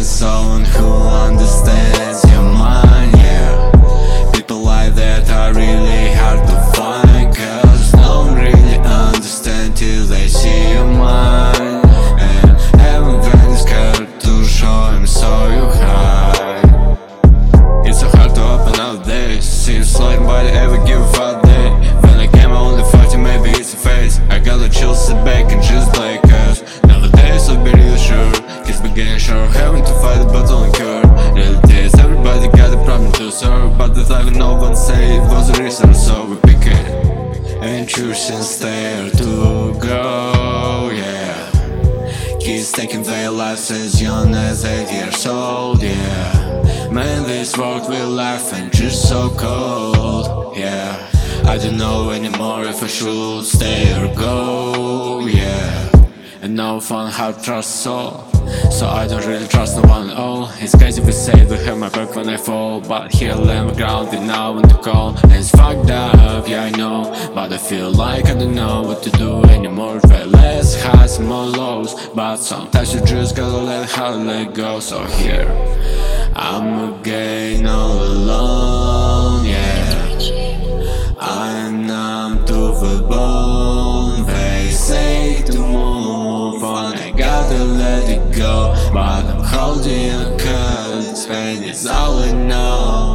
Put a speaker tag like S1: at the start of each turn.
S1: need someone who understands your mind, yeah. People like that are really hard to find Cause no one really understands till they see your mind And everyone is scared to show him so you hide. It's so hard to open up this Seems like nobody ever give a fuck. segregation Sure, having to fight but don't care. Reality is everybody got a problem to solve, but the time no one saved was a reason, so we pick it and choose instead to go. Yeah, kids taking their lives as young as eight years old. Yeah, man, this world we laugh and just so cold. Yeah. I don't know anymore if I should stay or go, yeah. And now I found how trust so. So I don't really trust no one at all. It's crazy we say we have my back when I fall But here I am grounded now in the cold And it's fucked up, yeah I know. But I feel like I don't know what to do anymore. Try less highs, more lows. But sometimes you just gotta let how let go. So here, But I'm holding on cause pain is all I know